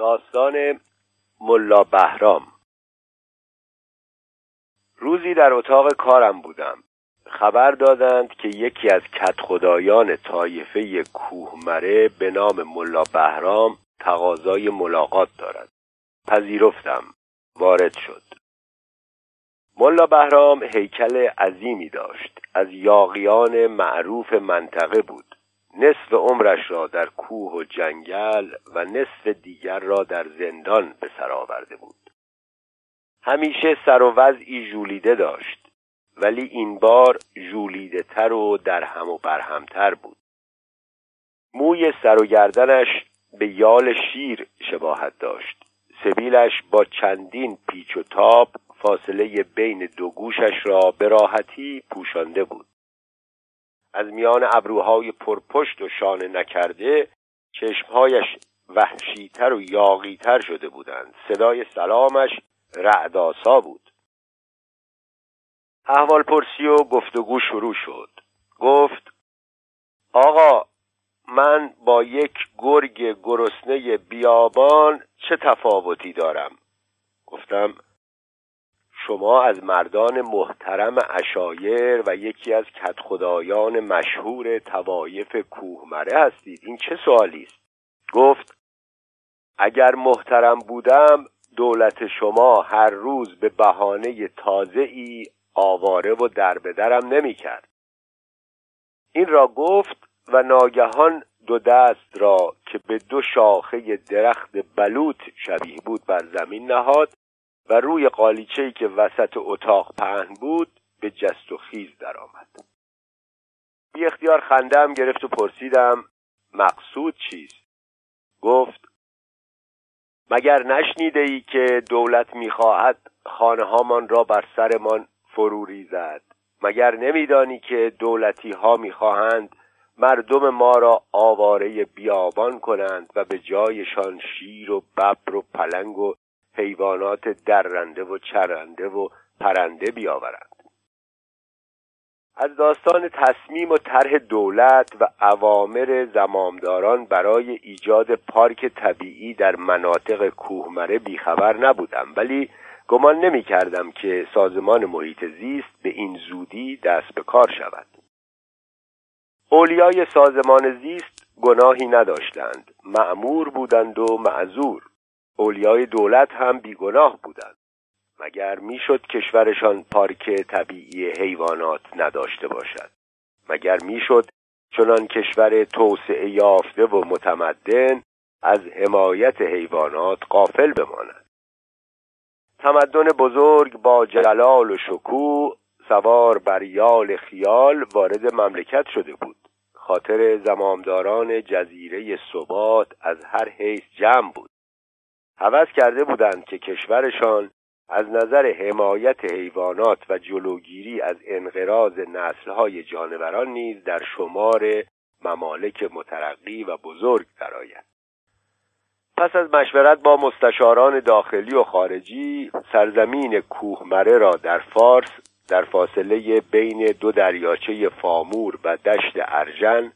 داستان ملا بهرام. روزی در اتاق کارم بودم. خبر دادند که یکی از کدخدایان طایفه کوهمره به نام ملا بهرام تقاضای ملاقات دارد. پذیرفتم. وارد شد. ملا بهرام هیکل عظیمی داشت. از یاقیان معروف منطقه بود. نصف عمرش را در کوه و جنگل و نصف دیگر را در زندان به سر آورده بود. همیشه سر و وضعی ژولیده داشت ولی این بار ژولیده تر و درهم و برهمتر بود. موی سر و گردنش به یال شیر شباهت داشت. سبیلش با چندین پیچ و تاب فاصله بین دو گوشش را به راحتی پوشانده بود. از میان ابروهای پرپشت و شانه نکرده چشمهایش وحشیتر و یاقیتر شده بودند. صدای سلامش رعداسا بود. احوال پرسی و گفتگو شروع شد. گفت آقا من با یک گرگ گرسنه بیابان چه تفاوتی دارم؟ گفتم شما از مردان محترم اشایر و یکی از کدخدایان مشهور توایف کوهمره هستید. این چه سوالی است؟ گفت اگر محترم بودم دولت شما هر روز به بهانه تازه ای آواره و دربدرم نمی کرد این را گفت و ناگهان دو دست را که به دو شاخه درخت بلوط شبیه بود بر زمین نهاد و روی قالیچه‌ای که وسط اتاق پهن بود به جست و خیز درآمد. بی اختیار خندم گرفت و پرسیدم مقصود چیست؟ گفت مگر نشنیده ای که دولت می‌خواهد خانه هامان را بر سرمان فرو ریزد مگر نمیدانی که دولتی ها می‌خواهند مردم ما را آواره بیابان کنند و به جایشان شیر و ببر و پلنگ و حیوانات درنده و چرنده و پرنده بیاورند. از داستان تصمیم و طرح دولت و اوامر زمامداران برای ایجاد پارک طبیعی در مناطق کوهمره بیخبر نبودم ولی گمان نمی کردم که سازمان محیط زیست به این زودی دست به کار شود. اولیای سازمان زیست گناهی نداشتند معمور بودند و معذور. اولیای دولت هم بیگناه بودند. مگر می‌شد کشورشان پارک طبیعی حیوانات نداشته باشد؟ مگر می‌شد چنان کشور توسعه یافته و متمدن از حمایت حیوانات قافل بماند؟ تمدن بزرگ با جلال و شکوه سوار بر یال خیال وارد مملکت شده بود. خاطر زمامداران جزیره ثبات از هر حیث جمع بود. هوس کرده بودند که کشورشان از نظر حمایت حیوانات و جلوگیری از انقراض نسلهای جانوران نیز در شمار ممالک مترقی و بزرگ درآید. پس از مشورت با مستشاران داخلی و خارجی سرزمین کوهمره را در فارس در فاصله بین دو دریاچه فامور و دشت ارژن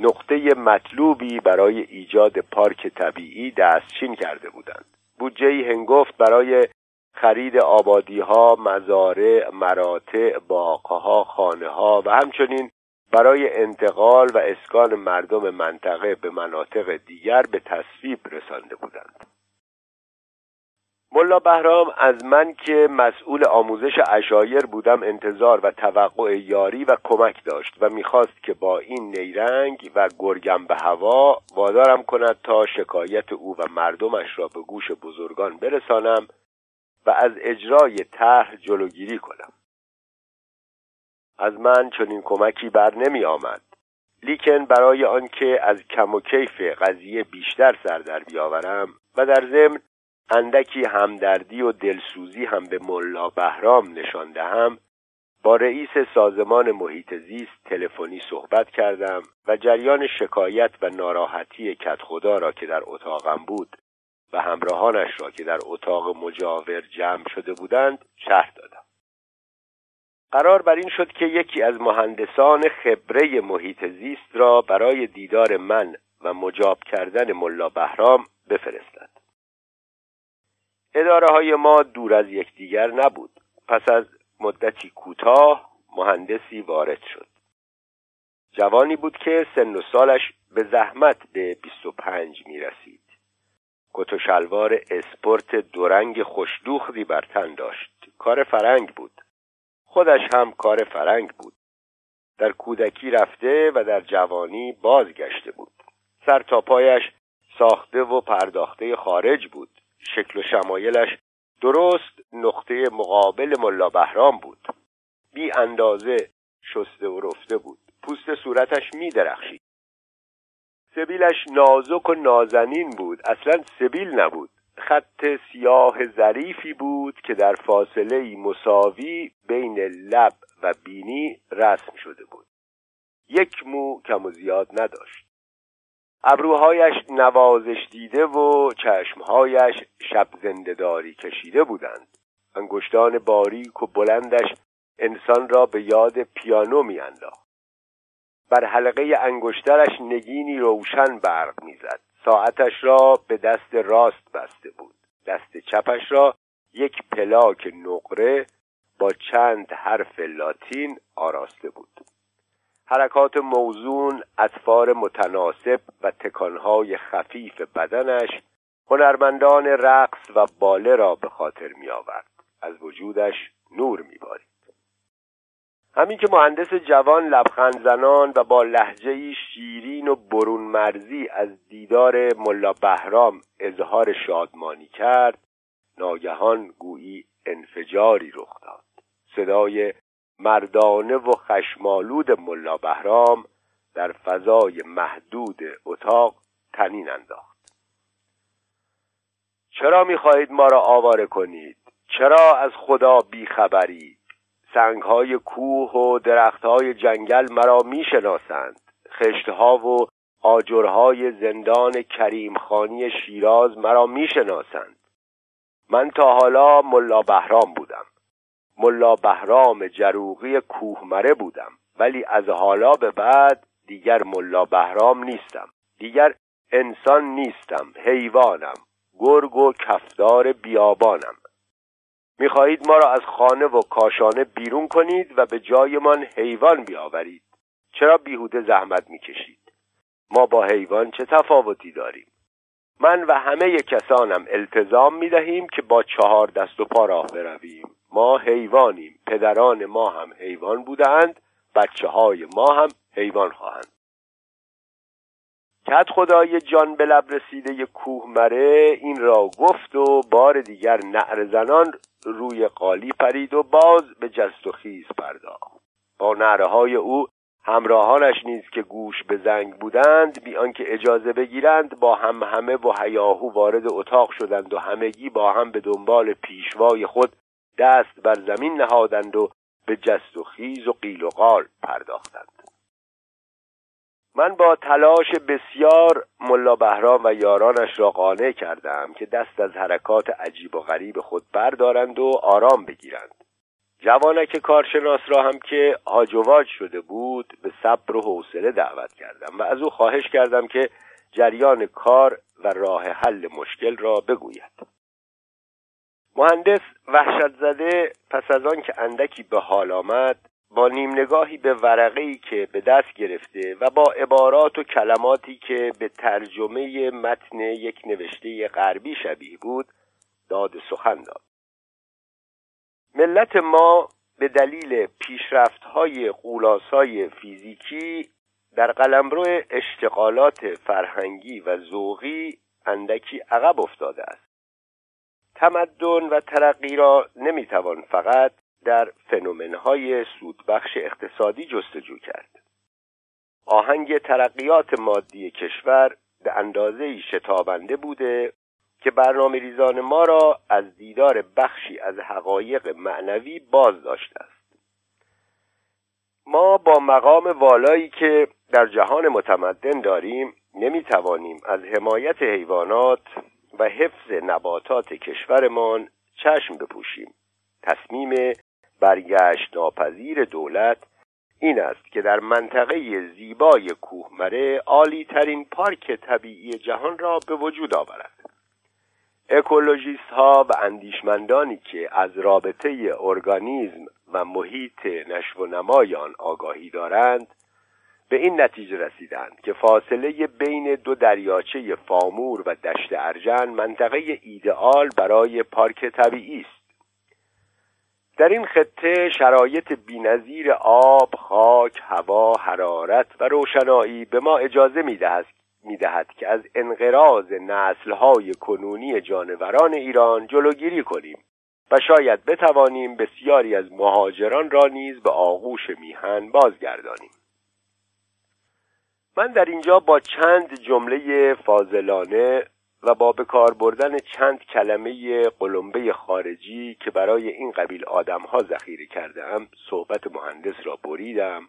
نقطه مطلوبی برای ایجاد پارک طبیعی دستچین کرده بودند. بودجه هنگفت برای خرید آبادی ها مزارع مراتع باغها خانه ها و همچنین برای انتقال و اسکان مردم منطقه به مناطق دیگر به تصویب رسانده بودند. ملا بهرام از من که مسئول آموزش اشایر بودم انتظار و توقع یاری و کمک داشت و می‌خواست که با این نیرنگ و گرگم به هوا وادارم کند تا شکایت او و مردمش را به گوش بزرگان برسانم و از اجرای طرح جلوگیری کنم. از من چنین کمکی بر نمی آمد. لیکن برای آنکه از کم و کیف قضیه بیشتر سر در بیاورم و در ضمن اندکی همدردی و دلسوزی هم به ملا بهرام نشان دهم. با رئیس سازمان محیط زیست تلفنی صحبت کردم و جریان شکایت و ناراحتی کتخدا را که در اتاقم بود و همراهانش را که در اتاق مجاور جمع شده بودند شهر دادم. قرار بر این شد که یکی از مهندسان خبره محیط زیست را برای دیدار من و مجاب کردن ملا بهرام بفرستد. اداره های ما دور از یکدیگر نبود. پس از مدتی کوتاه مهندسی وارد شد. جوانی بود که سن و سالش به زحمت به 25 می رسید کت و شلوار اسپورت دورنگ خوشدوختی بر تن داشت. کار فرنگ بود. خودش هم کار فرنگ بود. در کودکی رفته و در جوانی بازگشته بود. سر تا پایش ساخته و پرداخته خارج بود. شکل و شمایلش درست نقطه مقابل ملا بهرام بود. بی اندازه شسته و رفته بود. پوست صورتش می درخشید. سبیلش نازک و نازنین بود. اصلا سبیل نبود. خط سیاه ظریفی بود که در فاصله مساوی بین لب و بینی رسم شده بود. یک مو کم و زیاد نداشت. ابروهایش نوازش دیده و چشمهایش شب زندهداری کشیده بودند. انگشتان باریک و بلندش انسان را به یاد پیانو میانداخت. بر حلقه انگشترش نگینی روشن برق می‌زد. ساعتش را به دست راست بسته بود. دست چپش را یک پلاک نقره با چند حرف لاتین آراسته بود. حرکات موزون اطفار متناسب و تکانهای خفیف بدنش هنرمندان رقص و باله را به خاطر می آورد از وجودش نور می بارید. همین که مهندس جوان لبخند زنان و با لحجه شیرین و برون مرزی از دیدار ملا بهرام اظهار شادمانی کرد ناگهان گویی انفجاری رخ داد صدای مردانه و خشمالود ملا بهرام در فضای محدود اتاق تنین انداخت. چرا می‌خواهید ما را آواره کنید؟ چرا از خدا بیخبرید سنگهای کوه و درختهای جنگل مرا می‌شناسند. خشتها و آجرهای زندان کریمخانی شیراز مرا می‌شناسند. من تا حالا ملا بهرام بودم. ملا بهرام جروغی کوهمره بودم. ولی از حالا به بعد دیگر ملا بهرام نیستم. دیگر انسان نیستم حیوانم. گرگ و کفدار بیابانم. می‌خواهید ما را از خانه و کاشانه بیرون کنید و به جایمان حیوان بیاورید. چرا بیهوده زحمت می‌کشید؟ ما با حیوان چه تفاوتی داریم؟ من و همه کسانم التزام می‌دهیم که با چهار دست و پا راه برویم. ما حیوانیم. پدران ما هم حیوان بودند بچه های ما هم حیوان خواهند. کت خدای جان به لب رسیده کوه مره این را گفت و بار دیگر نعر زنان روی قالی پرید و باز به جست و خیز پرداخت. با نعره های او همراهانش نیز که گوش به زنگ بودند بی آنکه اجازه بگیرند با هم همه و هیاهو وارد اتاق شدند و همگی با هم به دنبال پیشوای خود دست بر زمین نهادند و به جست و خیز و قیل و قال پرداختند. من با تلاش بسیار ملا بهرام و یارانش را قانع کردم که دست از حرکات عجیب و غریب خود بردارند و آرام بگیرند. جوانک کارشناس را هم که هاجواج شده بود به صبر و حوصله دعوت کردم و از او خواهش کردم که جریان کار و راه حل مشکل را بگوید. مهندس وحشت زده پس از آن که اندکی به حال آمد با نیم نگاهی به ورقه که به دست گرفته و با عبارات و کلماتی که به ترجمه متن یک نوشته غربی شبیه بود داد سخن داد. ملت ما به دلیل پیشرفت‌های قولاسای فیزیکی در قلمرو اشتغالات فرهنگی و ذوقی اندکی عقب افتاده است. تمدن و ترقی را نمی‌توان فقط در فنومنهای سودبخش اقتصادی جستجو کرد. آهنگ ترقیات مادی کشور به اندازه شتابنده بوده که برنامه ریزان ما را از دیدار بخشی از حقایق معنوی باز داشته است. ما با مقام والایی که در جهان متمدن داریم نمی‌توانیم از حمایت حیوانات و حفظ نباتات کشورمان چشم بپوشیم. تصمیم برگشت ناپذیر دولت این است که در منطقه زیبای کوهمره عالی ترین پارک طبیعی جهان را به وجود آورد. اکولوژیست ها و اندیشمندانی که از رابطه ارگانیزم و محیط نشو و نمایان آگاهی دارند به این نتیجه رسیدند که فاصله بین دو دریاچه فامور و دشت ارجن منطقه ایدئال برای پارک طبیعی است. در این خطه شرایط بینظیر آب، خاک، هوا، حرارت و روشنایی به ما اجازه می‌دهد می‌دهد که از انقراض نسلهای کنونی جانوران ایران جلوگیری کنیم و شاید بتوانیم بسیاری از مهاجران را نیز به آغوش میهن بازگردانیم. من در اینجا با چند جمله فاضلانه و با به کار بردن چند کلمه قلمبه خارجی که برای این قبیل آدمها ذخیره کردم صحبت مهندس را بریدم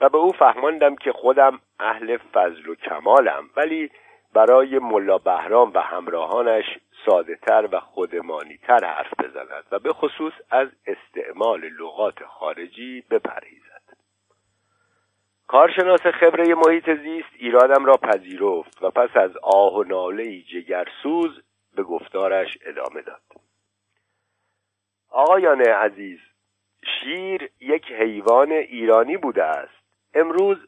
و به او فهماندم که خودم اهل فضل و کمالم ولی برای ملا بهرام و همراهانش ساده تر و خودمانی تر حرف بزند و به خصوص از استعمال لغات خارجی بپرهیزد کارشناس خبره محیط زیست ایرادم را پذیرفت و پس از آه و ناله جگرسوز به گفتارش ادامه داد. آقایان عزیز شیر یک حیوان ایرانی بوده است. امروز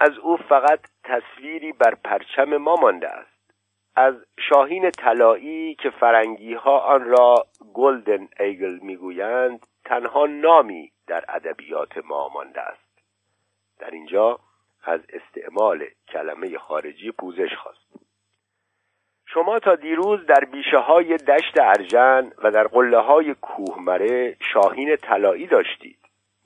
از او فقط تصویری بر پرچم ما مانده است. از شاهین طلایی که فرنگی ها آن را گلدن ایگل می‌گویند تنها نامی در ادبیات ما مانده است. در اینجا از استعمال کلمه خارجی پوزش خواست. شما تا دیروز در بیشه های دشت ارجن و در قله های کوهمره شاهین طلایی داشتید.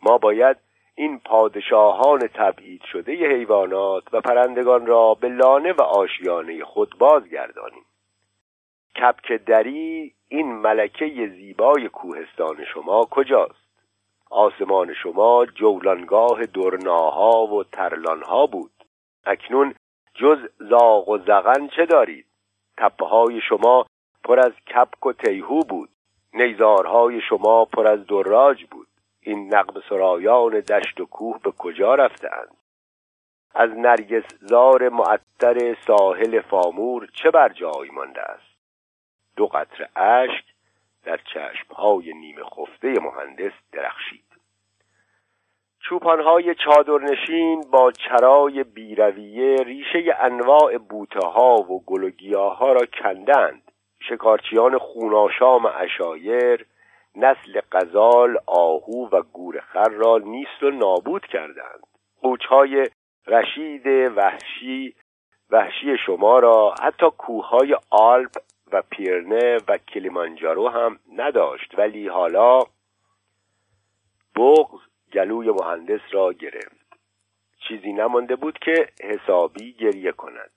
ما باید این پادشاهان تبعید شده حیوانات و پرندگان را به لانه و آشیانه خود بازگردانیم. کپک دری این ملکه زیبای کوهستان شما کجاست؟ آسمان شما جولانگاه درناها و ترلانها بود. اکنون جز زاغ و زغن چه دارید؟ تپه های شما پر از کپک و تیهو بود. نیزارهای شما پر از دراج بود. این نقب سرایان دشت و کوه به کجا رفتند از نرگس زار معطر ساحل فامور چه بر جای مانده است؟ دو قطر اشک در چشمهای نیمه خفته مهندس درخشید. چوپانهای چادرنشین با چرای بیرویه ریشه انواع بوته ها و گل و ها را کندند. شکارچیان خوناشام اشایر نسل قزال آهو و گورخر را نیست و نابود کردند. قوچهای رشید وحشی وحشی شما را حتی کوههای آلپ و پیرنه و کلیمانجارو هم نداشت. ولی حالا بغز گلوی مهندس را گرفت. چیزی نمانده بود که حسابی گریه کند.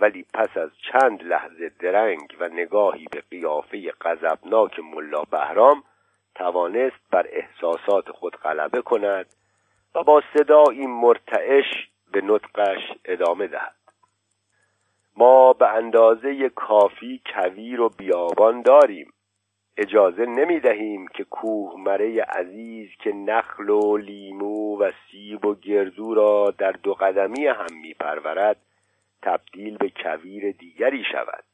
ولی پس از چند لحظه درنگ و نگاهی به قیافه غضبناک ملا بهرام توانست بر احساسات خود غلبه کند و با صدایی مرتعش به نطقش ادامه دهد. ما به اندازه کافی کویر و بیابان داریم. اجازه نمی دهیم که کوه مره عزیز که نخل و لیمو و سیب و گردو را در دو قدمی هم می پرورد تبدیل به کویر دیگری شود.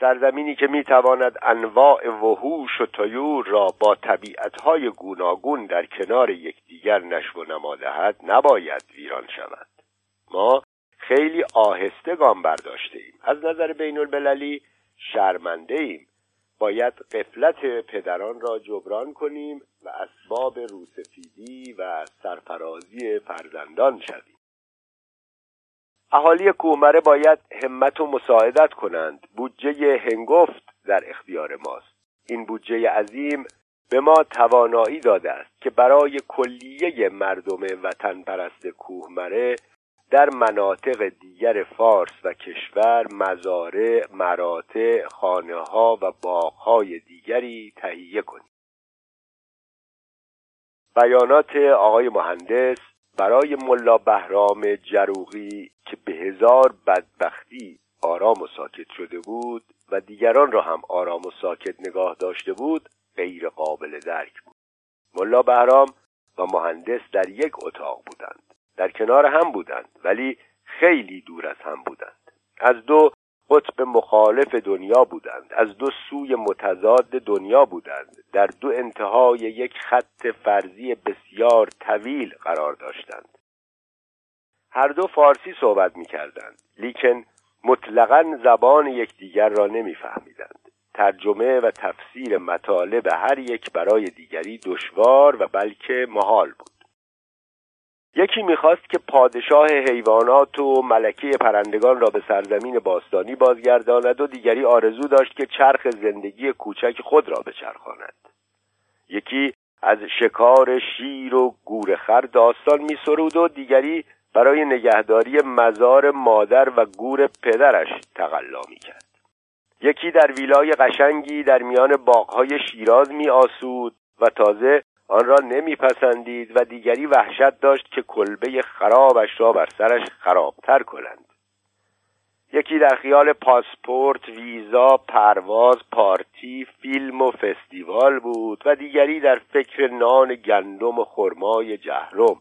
سرزمینی که می تواند انواع وحوش و طیور را با طبیعتهای گوناگون در کنار یکدیگر نشو و نما نباید ویران شود. ما خیلی آهسته گام برداشته ایم. از نظر بین المللی شرمنده ایم باید قفلت پدران را جبران کنیم و اسباب روسفیدی و سرفرازی فرزندان شویم. اهالی کومره باید همت و مساعدت کنند. بودجه هنگفت در اختیار ماست. این بودجه عظیم به ما توانایی داده است که برای کلیه مردم وطن پرست کوهمره در مناطق دیگر فارس و کشور مزارع، مراتع، خانه ها و باغ های دیگری تهیه کنید. بیانات آقای مهندس برای ملا بهرام جروغی که به هزار بدبختی آرام و ساکت شده بود و دیگران را هم آرام و ساکت نگاه داشته بود غیر قابل درک بود ملا بهرام و مهندس در یک اتاق بودند در کنار هم بودند ولی خیلی دور از هم بودند. از دو قطب مخالف دنیا بودند از دو سوی متضاد دنیا بودند. در دو انتهای یک خط فرضی بسیار طویل قرار داشتند. هر دو فارسی صحبت می کردند لیکن مطلقا زبان یکدیگر را نمیفهمیدند. ترجمه و تفسیر مطالب هر یک برای دیگری دشوار و بلکه محال بود. یکی می‌خواست که پادشاه حیوانات و ملکه پرندگان را به سرزمین باستانی بازگرداند و دیگری آرزو داشت که چرخ زندگی کوچک خود را بچرخاند. یکی از شکار شیر و گورخر داستان میسرود و دیگری برای نگهداری مزار مادر و گور پدرش تقلا می‌کرد. یکی در ویلای قشنگی در میان باغهای شیراز می آسود و تازه آن را نمیپسندید و دیگری وحشت داشت که کلبه خرابش را بر سرش خرابتر کنند. یکی در خیال پاسپورت، ویزا، پرواز، پارتی، فیلم و فستیوال بود و دیگری در فکر نان گندم و خرمای جهرم.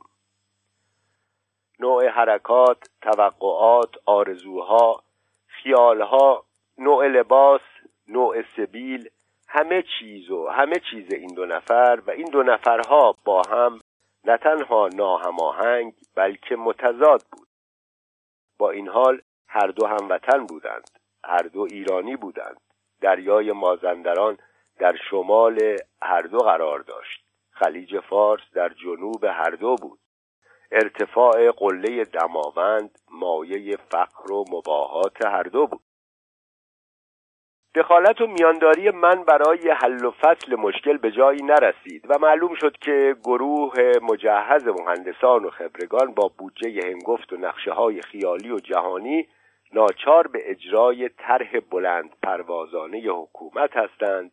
نوع حرکات، توقعات، آرزوها، خیالها، نوع لباس، نوع سبیل همه چیز و همه چیز این دو نفر و این دو نفرها با هم نه تنها ناهماهنگ بلکه متضاد بود. با این حال هر دو هموطن بودند هر دو ایرانی بودند. دریای مازندران در شمال هر دو قرار داشت. خلیج فارس در جنوب هر دو بود. ارتفاع قله دماوند مایه فقر و مباهات هر دو بود. دخالت و میانداری من برای حل و فصل مشکل به جایی نرسید و معلوم شد که گروه مجهز مهندسان و خبرگان با بودجه هنگفت و نقشه های خیالی و جهانی ناچار به اجرای طرح بلند پروازانه حکومت هستند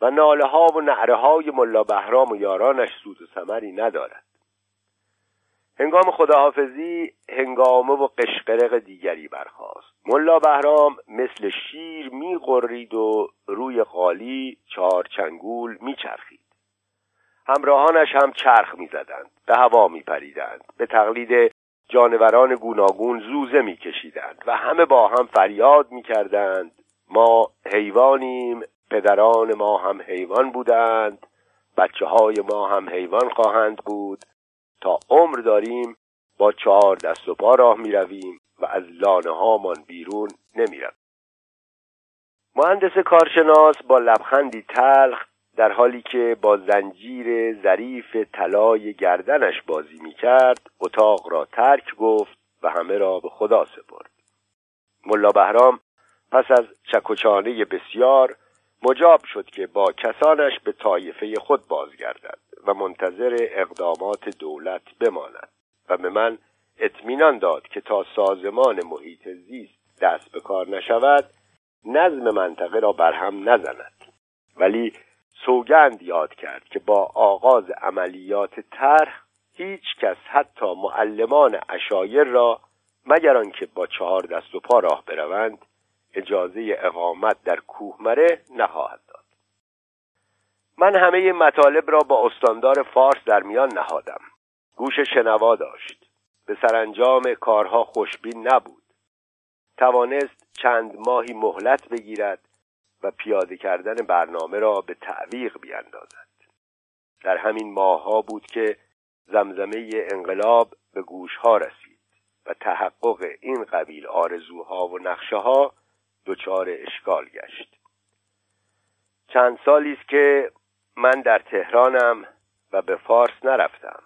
و ناله ها و نعره های ملا بهرام و یارانش سود و ثمری ندارد. هنگام خداحافظی هنگامه و قشقرق دیگری برخاست. ملا بهرام مثل شیر میقرید و روی خالی چهار چنگول میچرخید. همراهانش هم چرخ می‌زدند به هوا میپریدند به تقلید جانوران گوناگون زوزه میکشیدند و همه با هم فریاد می‌کردند ما حیوانیم پدران ما هم حیوان بودند بچه های ما هم حیوان خواهند بود. تا عمر داریم با چهار دست و پا راه می رویم و از لانه هامان بیرون نمی رویم. مهندس کارشناس با لبخندی تلخ در حالی که با زنجیر ظریف طلای گردنش بازی می کرد اتاق را ترک گفت و همه را به خدا سپرد ملا بهرام پس از چکوچانه بسیار مجاب شد که با کسانش به طایفه خود بازگردد و منتظر اقدامات دولت بماند و به من اطمینان داد که تا سازمان محیط زیست دست به کار نشود نظم منطقه را برهم نزند. ولی سوگند یاد کرد که با آغاز عملیات طرح هیچ کس حتی معلمان اشایر را مگر آنکه با چهار دست و پا راه بروند اجازه اقامت در کوهمره نخواهد داد. من همه مطالب را با استاندار فارس در میان نهادم. گوش شنوا داشت. به سرانجام کارها خوشبین نبود. توانست چند ماهی مهلت بگیرد و پیاده کردن برنامه را به تعویق بیاندازد. در همین ماهها بود که زمزمه انقلاب به گوشها رسید و تحقق این قبیل آرزوها و نقشه ها دچار اشکال گشت. چند سالی است که من در تهرانم و به فارس نرفتم.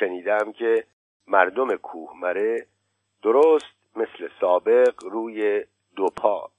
شنیدم که مردم کوهمره درست مثل سابق روی دو پا